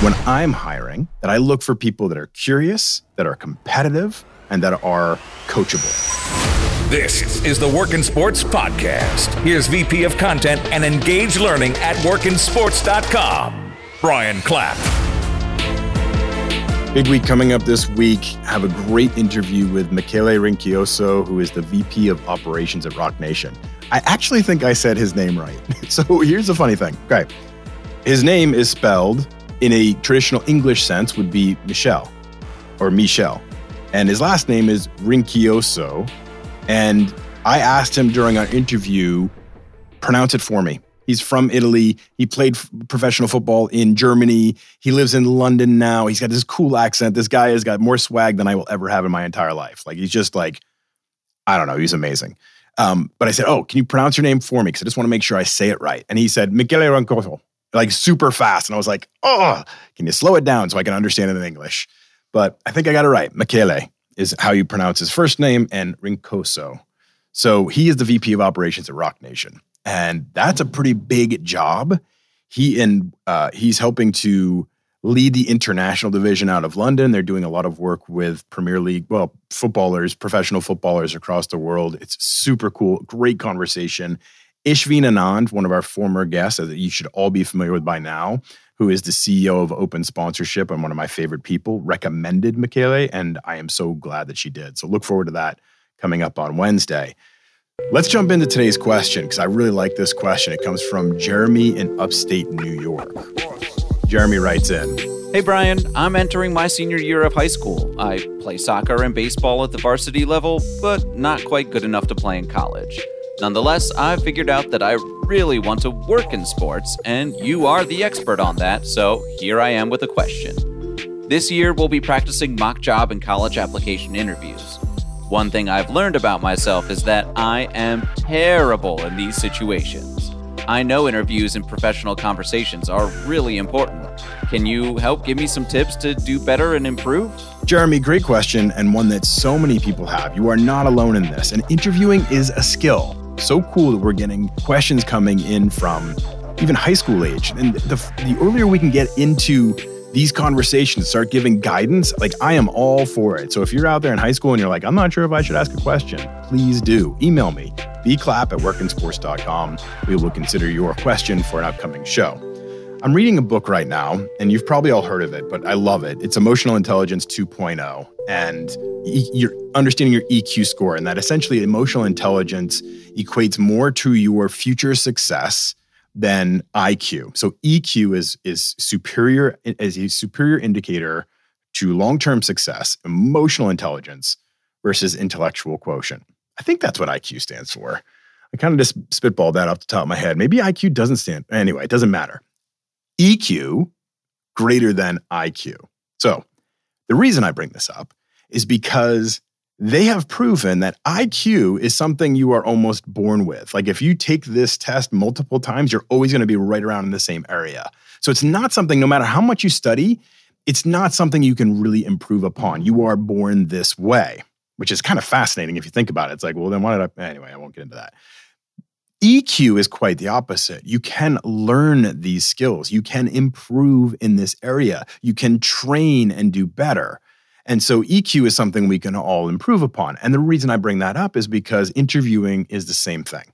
when I'm hiring that I look for people that are curious, that are competitive, and that are coachable. This is the Work in Sports Podcast. Here's VP of Content and Engage Learning at workinsports.com, Brian Clapp. Big week coming up this week. Have a great interview with Michele Rincioso, who is the VP of Operations at Roc Nation. I actually think I said his name right. So here's the funny thing. Okay. His name is spelled in a traditional English sense would be Michel or Michel. And his last name is Rincioso. And I asked him during our interview, pronounce it for me. He's from Italy. He played f- professional football in Germany. He lives in London now. He's got this cool accent. This guy has got more swag than I will ever have in my entire life. Like he's just like, I don't know. He's amazing. Um, but I said, "Oh, can you pronounce your name for me? Because I just want to make sure I say it right." And he said, "Michele Roncoso." Like super fast. And I was like, oh, can you slow it down so I can understand it in English? But I think I got it right. Michele is how you pronounce his first name, and Rincoso. So he is the VP of operations at Roc Nation. And that's a pretty big job. He and uh, he's helping to lead the international division out of London. They're doing a lot of work with Premier League, well, footballers, professional footballers across the world. It's super cool, great conversation. Ishveen Anand, one of our former guests that you should all be familiar with by now, who is the CEO of Open Sponsorship and one of my favorite people, recommended Michele, and I am so glad that she did. So look forward to that coming up on Wednesday. Let's jump into today's question because I really like this question. It comes from Jeremy in upstate New York. Jeremy writes in Hey Brian, I'm entering my senior year of high school. I play soccer and baseball at the varsity level, but not quite good enough to play in college. Nonetheless, I've figured out that I really want to work in sports, and you are the expert on that, so here I am with a question. This year, we'll be practicing mock job and college application interviews. One thing I've learned about myself is that I am terrible in these situations. I know interviews and professional conversations are really important. Can you help give me some tips to do better and improve? Jeremy, great question, and one that so many people have. You are not alone in this, and interviewing is a skill so cool that we're getting questions coming in from even high school age. And the, the earlier we can get into these conversations, start giving guidance, like I am all for it. So if you're out there in high school and you're like, I'm not sure if I should ask a question, please do. Email me, bclapp at workinsports.com. We will consider your question for an upcoming show. I'm reading a book right now, and you've probably all heard of it, but I love it. It's Emotional Intelligence 2.0, and you're understanding your EQ score, and that essentially emotional intelligence equates more to your future success than IQ. So EQ is is superior as a superior indicator to long-term success, emotional intelligence versus intellectual quotient. I think that's what IQ stands for. I kind of just spitballed that off the top of my head. Maybe IQ doesn't stand. Anyway, it doesn't matter. EQ greater than IQ. So the reason I bring this up is because they have proven that IQ is something you are almost born with. Like if you take this test multiple times, you're always going to be right around in the same area. So it's not something, no matter how much you study, it's not something you can really improve upon. You are born this way, which is kind of fascinating if you think about it. It's like, well, then why did I? Anyway, I won't get into that. EQ is quite the opposite. You can learn these skills. You can improve in this area. You can train and do better. And so EQ is something we can all improve upon. And the reason I bring that up is because interviewing is the same thing.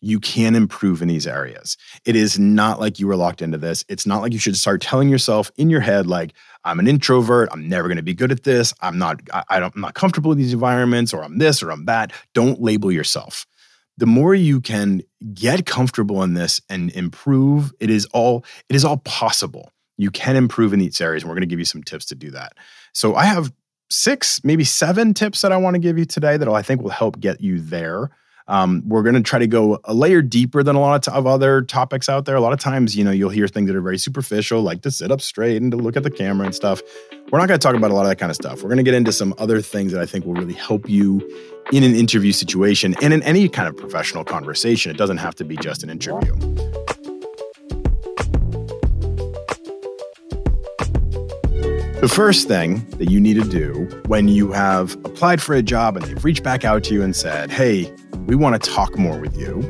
You can improve in these areas. It is not like you were locked into this. It's not like you should start telling yourself in your head, like, I'm an introvert. I'm never going to be good at this. I'm not, I, I don't, I'm not comfortable in these environments, or I'm this, or I'm that. Don't label yourself the more you can get comfortable in this and improve, it is all it is all possible. You can improve in these areas, and we're going to give you some tips to do that. So I have six, maybe seven tips that I want to give you today that I think will help get you there. Um, we're going to try to go a layer deeper than a lot of, of, other topics out there. A lot of times, you know, you'll hear things that are very superficial, like to sit up straight and to look at the camera and stuff. We're not going to talk about a lot of that kind of stuff. We're going to get into some other things that I think will really help you in an interview situation and in any kind of professional conversation. It doesn't have to be just an interview. The first thing that you need to do when you have applied for a job and they've reached back out to you and said, Hey, we want to talk more with you,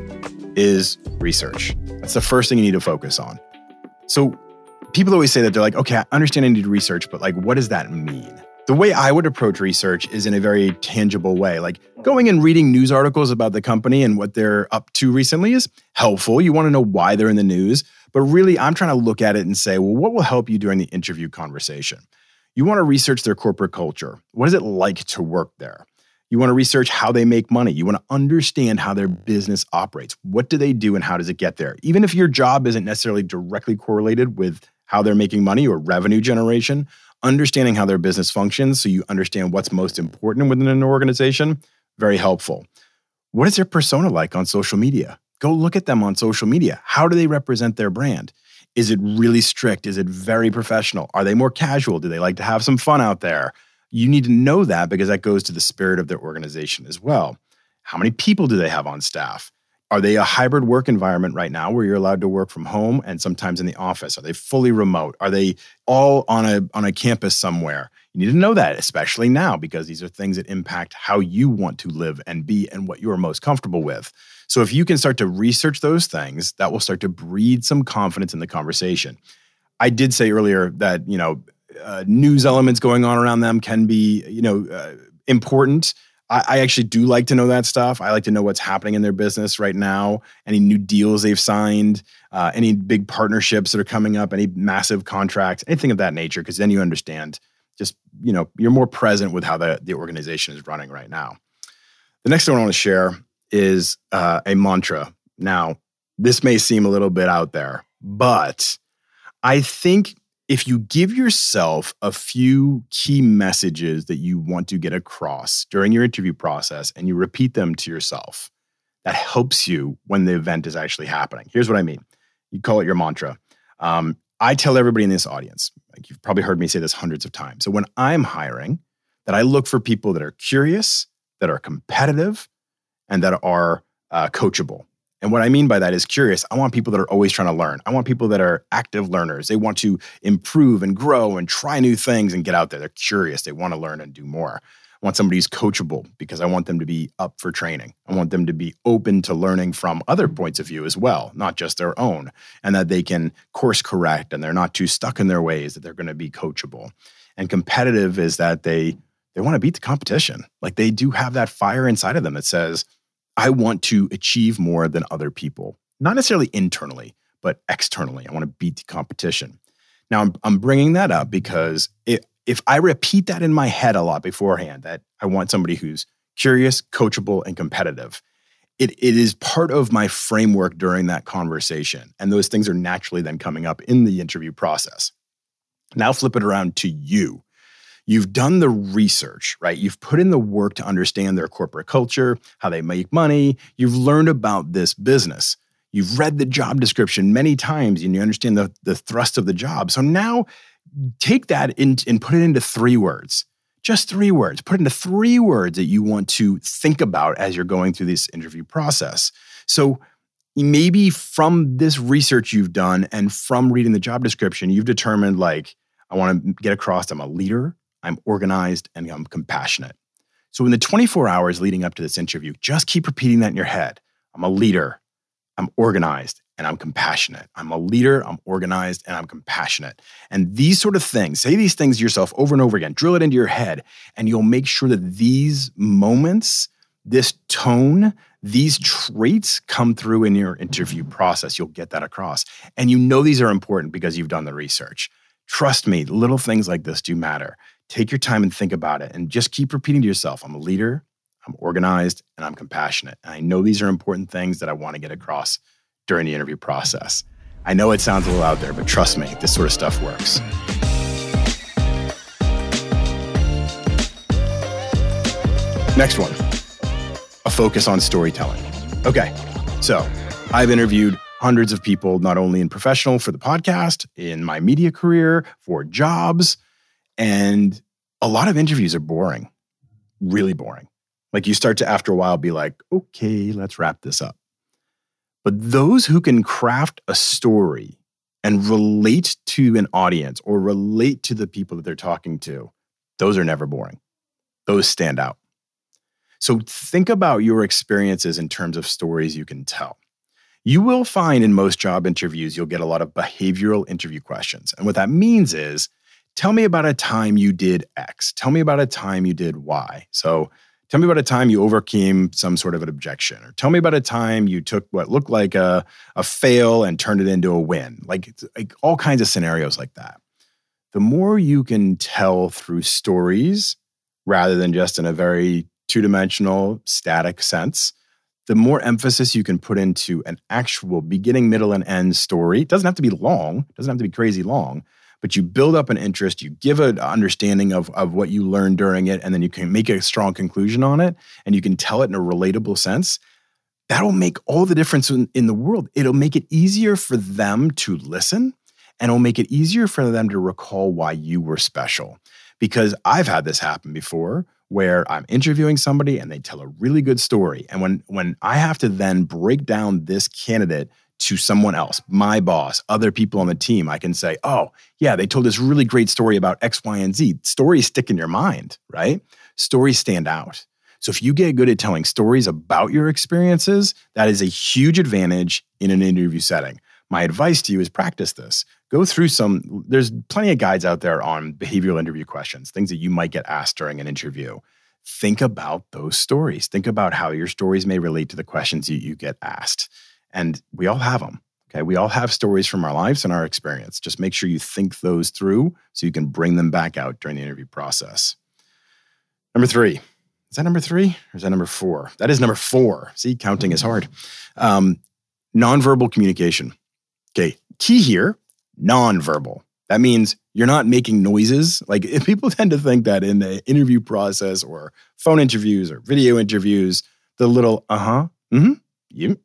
is research. That's the first thing you need to focus on. So, people always say that they're like, okay, I understand I need research, but like, what does that mean? The way I would approach research is in a very tangible way. Like going and reading news articles about the company and what they're up to recently is helpful. You want to know why they're in the news. But really, I'm trying to look at it and say, well, what will help you during the interview conversation? You want to research their corporate culture. What is it like to work there? You want to research how they make money. You want to understand how their business operates. What do they do and how does it get there? Even if your job isn't necessarily directly correlated with how they're making money or revenue generation, understanding how their business functions so you understand what's most important within an organization, very helpful. What is their persona like on social media? Go look at them on social media. How do they represent their brand? Is it really strict? Is it very professional? Are they more casual? Do they like to have some fun out there? You need to know that because that goes to the spirit of their organization as well. How many people do they have on staff? Are they a hybrid work environment right now where you're allowed to work from home and sometimes in the office? Are they fully remote? Are they all on a on a campus somewhere? You need to know that, especially now, because these are things that impact how you want to live and be and what you are most comfortable with. So if you can start to research those things, that will start to breed some confidence in the conversation. I did say earlier that, you know, uh, news elements going on around them can be, you know, uh, important. I, I actually do like to know that stuff. I like to know what's happening in their business right now, any new deals they've signed, uh, any big partnerships that are coming up, any massive contracts, anything of that nature, because then you understand just, you know, you're more present with how the, the organization is running right now. The next thing I want to share is uh, a mantra. Now, this may seem a little bit out there, but I think if you give yourself a few key messages that you want to get across during your interview process and you repeat them to yourself, that helps you when the event is actually happening. Here's what I mean you call it your mantra. Um, I tell everybody in this audience, like you've probably heard me say this hundreds of times. So when I'm hiring, that I look for people that are curious, that are competitive, and that are uh, coachable. And what I mean by that is curious. I want people that are always trying to learn. I want people that are active learners. They want to improve and grow and try new things and get out there. They're curious. They want to learn and do more. I want somebody who's coachable because I want them to be up for training. I want them to be open to learning from other points of view as well, not just their own, and that they can course correct and they're not too stuck in their ways, that they're going to be coachable. And competitive is that they they want to beat the competition. Like they do have that fire inside of them that says, I want to achieve more than other people, not necessarily internally, but externally. I want to beat the competition. Now, I'm, I'm bringing that up because it, if I repeat that in my head a lot beforehand, that I want somebody who's curious, coachable, and competitive, it, it is part of my framework during that conversation. And those things are naturally then coming up in the interview process. Now, flip it around to you. You've done the research, right? You've put in the work to understand their corporate culture, how they make money. You've learned about this business. You've read the job description many times and you understand the, the thrust of the job. So now take that in, and put it into three words. Just three words. Put into three words that you want to think about as you're going through this interview process. So maybe from this research you've done and from reading the job description, you've determined like, I want to get across I'm a leader, I'm organized, and I'm compassionate. So, in the 24 hours leading up to this interview, just keep repeating that in your head. I'm a leader, I'm organized, and I'm compassionate. I'm a leader, I'm organized, and I'm compassionate. And these sort of things, say these things to yourself over and over again, drill it into your head, and you'll make sure that these moments, this tone, these traits come through in your interview process. You'll get that across. And you know these are important because you've done the research. Trust me, little things like this do matter. Take your time and think about it and just keep repeating to yourself I'm a leader, I'm organized, and I'm compassionate. And I know these are important things that I want to get across during the interview process. I know it sounds a little out there, but trust me, this sort of stuff works. Next one a focus on storytelling. Okay, so I've interviewed hundreds of people, not only in professional for the podcast, in my media career, for jobs, and a lot of interviews are boring, really boring. Like you start to, after a while, be like, okay, let's wrap this up. But those who can craft a story and relate to an audience or relate to the people that they're talking to, those are never boring. Those stand out. So think about your experiences in terms of stories you can tell. You will find in most job interviews, you'll get a lot of behavioral interview questions. And what that means is, tell me about a time you did X. Tell me about a time you did Y. So, tell me about a time you overcame some sort of an objection, or tell me about a time you took what looked like a, a fail and turned it into a win. Like, like all kinds of scenarios like that. The more you can tell through stories rather than just in a very two dimensional, static sense, the more emphasis you can put into an actual beginning, middle, and end story. It doesn't have to be long, doesn't have to be crazy long, but you build up an interest, you give an understanding of, of what you learned during it, and then you can make a strong conclusion on it, and you can tell it in a relatable sense. That'll make all the difference in, in the world. It'll make it easier for them to listen, and it'll make it easier for them to recall why you were special. Because I've had this happen before where I'm interviewing somebody and they tell a really good story. And when when I have to then break down this candidate to someone else, my boss, other people on the team, I can say, oh, yeah, they told this really great story about X, Y, and Z. Stories stick in your mind, right? Stories stand out. So if you get good at telling stories about your experiences, that is a huge advantage in an interview setting. My advice to you is practice this. Go through some, there's plenty of guides out there on behavioral interview questions, things that you might get asked during an interview. Think about those stories. Think about how your stories may relate to the questions you, you get asked. And we all have them. Okay. We all have stories from our lives and our experience. Just make sure you think those through so you can bring them back out during the interview process. Number three. Is that number three or is that number four? That is number four. See, counting is hard. Um, nonverbal communication. Okay, key here, nonverbal. That means you're not making noises. Like people tend to think that in the interview process or phone interviews or video interviews, the little uh-huh, mm-hmm, you, yep,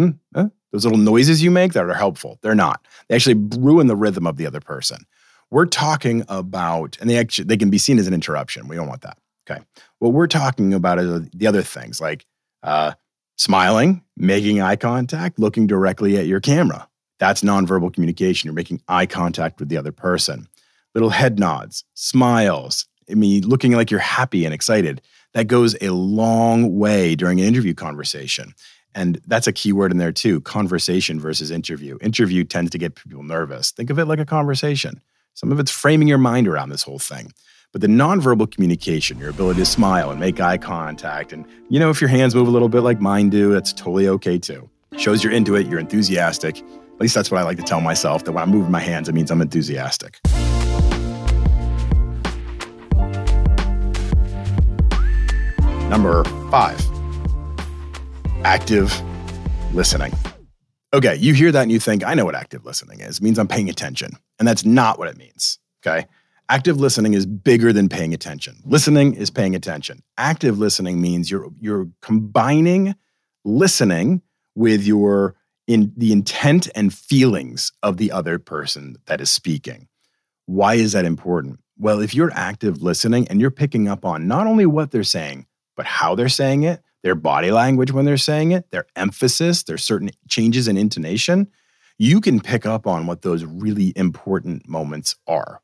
mm, those little noises you make that are helpful. They're not. They actually ruin the rhythm of the other person. We're talking about, and they actually they can be seen as an interruption. We don't want that. Okay. What we're talking about is the other things like uh, smiling, making eye contact, looking directly at your camera. That's nonverbal communication. You're making eye contact with the other person. Little head nods, smiles, I mean, looking like you're happy and excited. That goes a long way during an interview conversation. And that's a key word in there too conversation versus interview. Interview tends to get people nervous. Think of it like a conversation. Some of it's framing your mind around this whole thing. But the nonverbal communication, your ability to smile and make eye contact, and you know, if your hands move a little bit like mine do, that's totally okay too. Shows you're into it, you're enthusiastic, at least that's what I like to tell myself that when I'm moving my hands, it means I'm enthusiastic. Number five, active listening. Okay, you hear that and you think, I know what active listening is. It means I'm paying attention. And that's not what it means. Okay. Active listening is bigger than paying attention. Listening is paying attention. Active listening means you're you're combining listening with your in the intent and feelings of the other person that is speaking. Why is that important? Well, if you're active listening and you're picking up on not only what they're saying, but how they're saying it, their body language when they're saying it, their emphasis, their certain changes in intonation, you can pick up on what those really important moments are.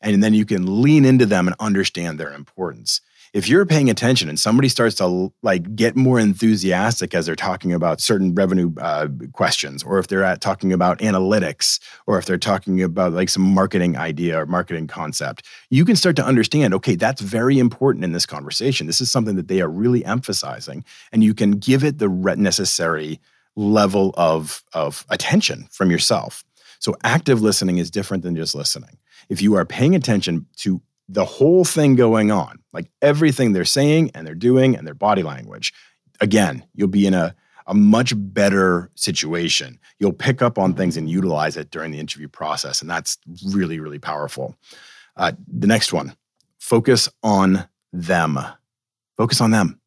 And then you can lean into them and understand their importance if you're paying attention and somebody starts to like get more enthusiastic as they're talking about certain revenue uh, questions or if they're at talking about analytics or if they're talking about like some marketing idea or marketing concept you can start to understand okay that's very important in this conversation. This is something that they are really emphasizing and you can give it the necessary level of of attention from yourself. So active listening is different than just listening. If you are paying attention to the whole thing going on, like everything they're saying and they're doing and their body language, again, you'll be in a, a much better situation. You'll pick up on things and utilize it during the interview process. And that's really, really powerful. Uh, the next one focus on them. Focus on them.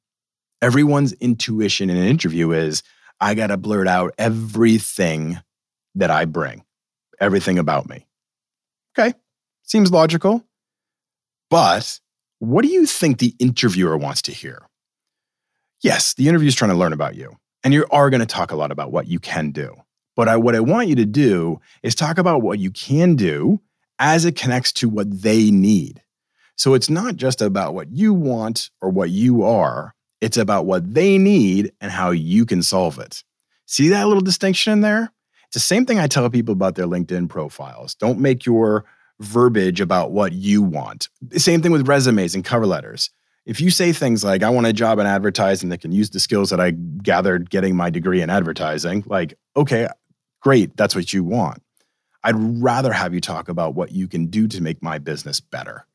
Everyone's intuition in an interview is I got to blurt out everything that I bring, everything about me. Okay, seems logical. But what do you think the interviewer wants to hear? Yes, the interview is trying to learn about you, and you are going to talk a lot about what you can do. But I, what I want you to do is talk about what you can do as it connects to what they need. So it's not just about what you want or what you are, it's about what they need and how you can solve it. See that little distinction in there? It's the same thing I tell people about their LinkedIn profiles. Don't make your verbiage about what you want. Same thing with resumes and cover letters. If you say things like, I want a job in advertising that can use the skills that I gathered getting my degree in advertising, like, okay, great, that's what you want. I'd rather have you talk about what you can do to make my business better.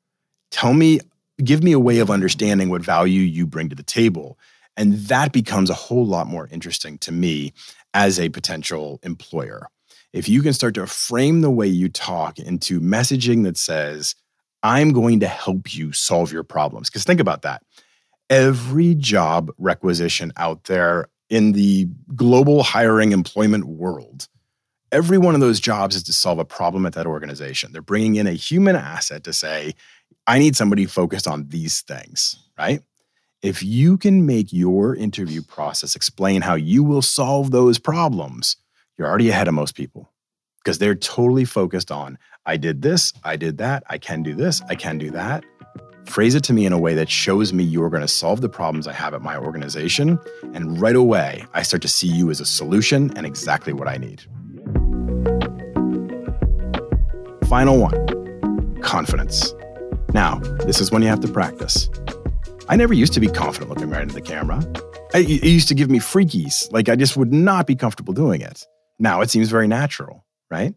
Tell me, give me a way of understanding what value you bring to the table. And that becomes a whole lot more interesting to me as a potential employer. If you can start to frame the way you talk into messaging that says, I'm going to help you solve your problems. Because think about that. Every job requisition out there in the global hiring employment world, every one of those jobs is to solve a problem at that organization. They're bringing in a human asset to say, I need somebody focused on these things, right? If you can make your interview process explain how you will solve those problems, you're already ahead of most people because they're totally focused on, I did this, I did that, I can do this, I can do that. Phrase it to me in a way that shows me you're going to solve the problems I have at my organization. And right away, I start to see you as a solution and exactly what I need. Final one confidence. Now, this is when you have to practice. I never used to be confident looking right into the camera. it used to give me freakies. Like I just would not be comfortable doing it. Now it seems very natural, right?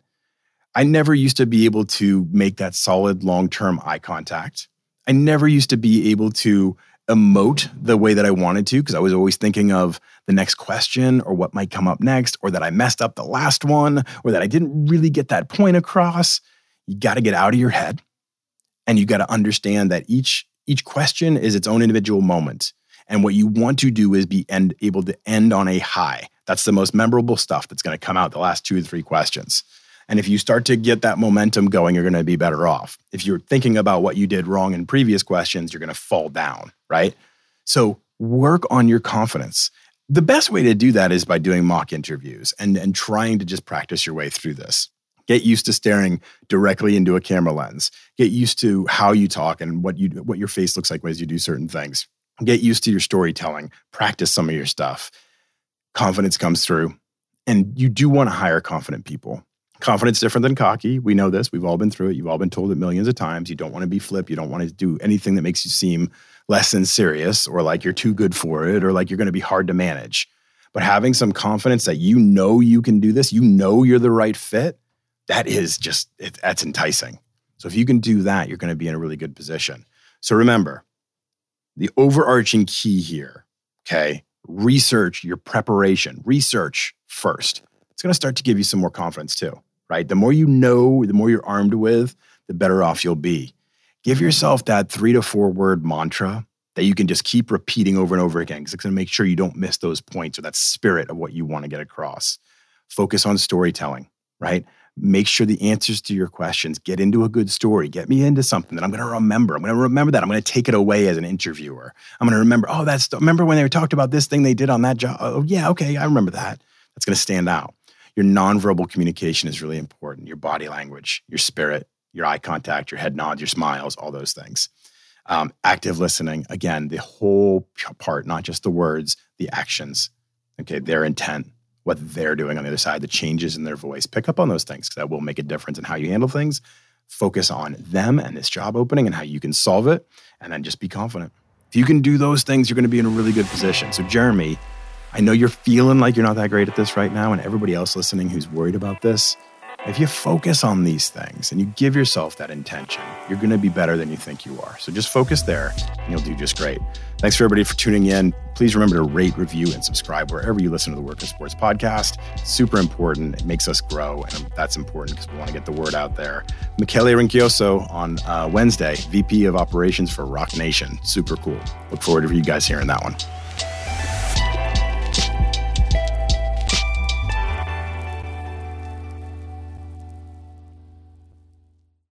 I never used to be able to make that solid long term eye contact. I never used to be able to emote the way that I wanted to because I was always thinking of the next question or what might come up next, or that I messed up the last one, or that I didn't really get that point across. You got to get out of your head and you got to understand that each each question is its own individual moment. And what you want to do is be end, able to end on a high. That's the most memorable stuff that's going to come out the last two or three questions. And if you start to get that momentum going, you're going to be better off. If you're thinking about what you did wrong in previous questions, you're going to fall down, right? So work on your confidence. The best way to do that is by doing mock interviews and, and trying to just practice your way through this. Get used to staring directly into a camera lens. Get used to how you talk and what you what your face looks like as you do certain things. Get used to your storytelling. Practice some of your stuff. Confidence comes through. And you do want to hire confident people. Confidence different than cocky. We know this. We've all been through it. You've all been told it millions of times. You don't want to be flip. You don't want to do anything that makes you seem less than serious or like you're too good for it or like you're going to be hard to manage. But having some confidence that you know you can do this, you know you're the right fit, that is just it, that's enticing. So if you can do that, you're going to be in a really good position. So remember, the overarching key here, okay? Research your preparation, research first. It's going to start to give you some more confidence too, right? The more you know, the more you're armed with, the better off you'll be. Give mm-hmm. yourself that three to four word mantra that you can just keep repeating over and over again because it's going to make sure you don't miss those points or that spirit of what you want to get across. Focus on storytelling, right? Make sure the answers to your questions get into a good story get me into something that i'm going to remember. I'm going to remember that. I'm going to take it away as an interviewer. I'm going to remember oh that's remember when they talked about this thing they did on that job? Oh yeah okay i remember that. That's going to stand out. Your nonverbal communication is really important. Your body language your spirit your eye contact your head nods your smiles all those things. Um, active listening again the whole part not just the words the actions okay their intent what they're doing on the other side, the changes in their voice. Pick up on those things because that will make a difference in how you handle things. Focus on them and this job opening and how you can solve it, and then just be confident. If you can do those things, you're going to be in a really good position. So, Jeremy, I know you're feeling like you're not that great at this right now, and everybody else listening who's worried about this, if you focus on these things and you give yourself that intention, you're going to be better than you think you are. So just focus there and you'll do just great. Thanks for everybody for tuning in. Please remember to rate, review, and subscribe wherever you listen to the Work of Sports podcast. super important. It makes us grow, and that's important because we want to get the word out there. Michele Rincioso on uh, Wednesday, VP of Operations for Roc Nation. Super cool. Look forward to you guys hearing that one.